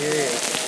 Cheers.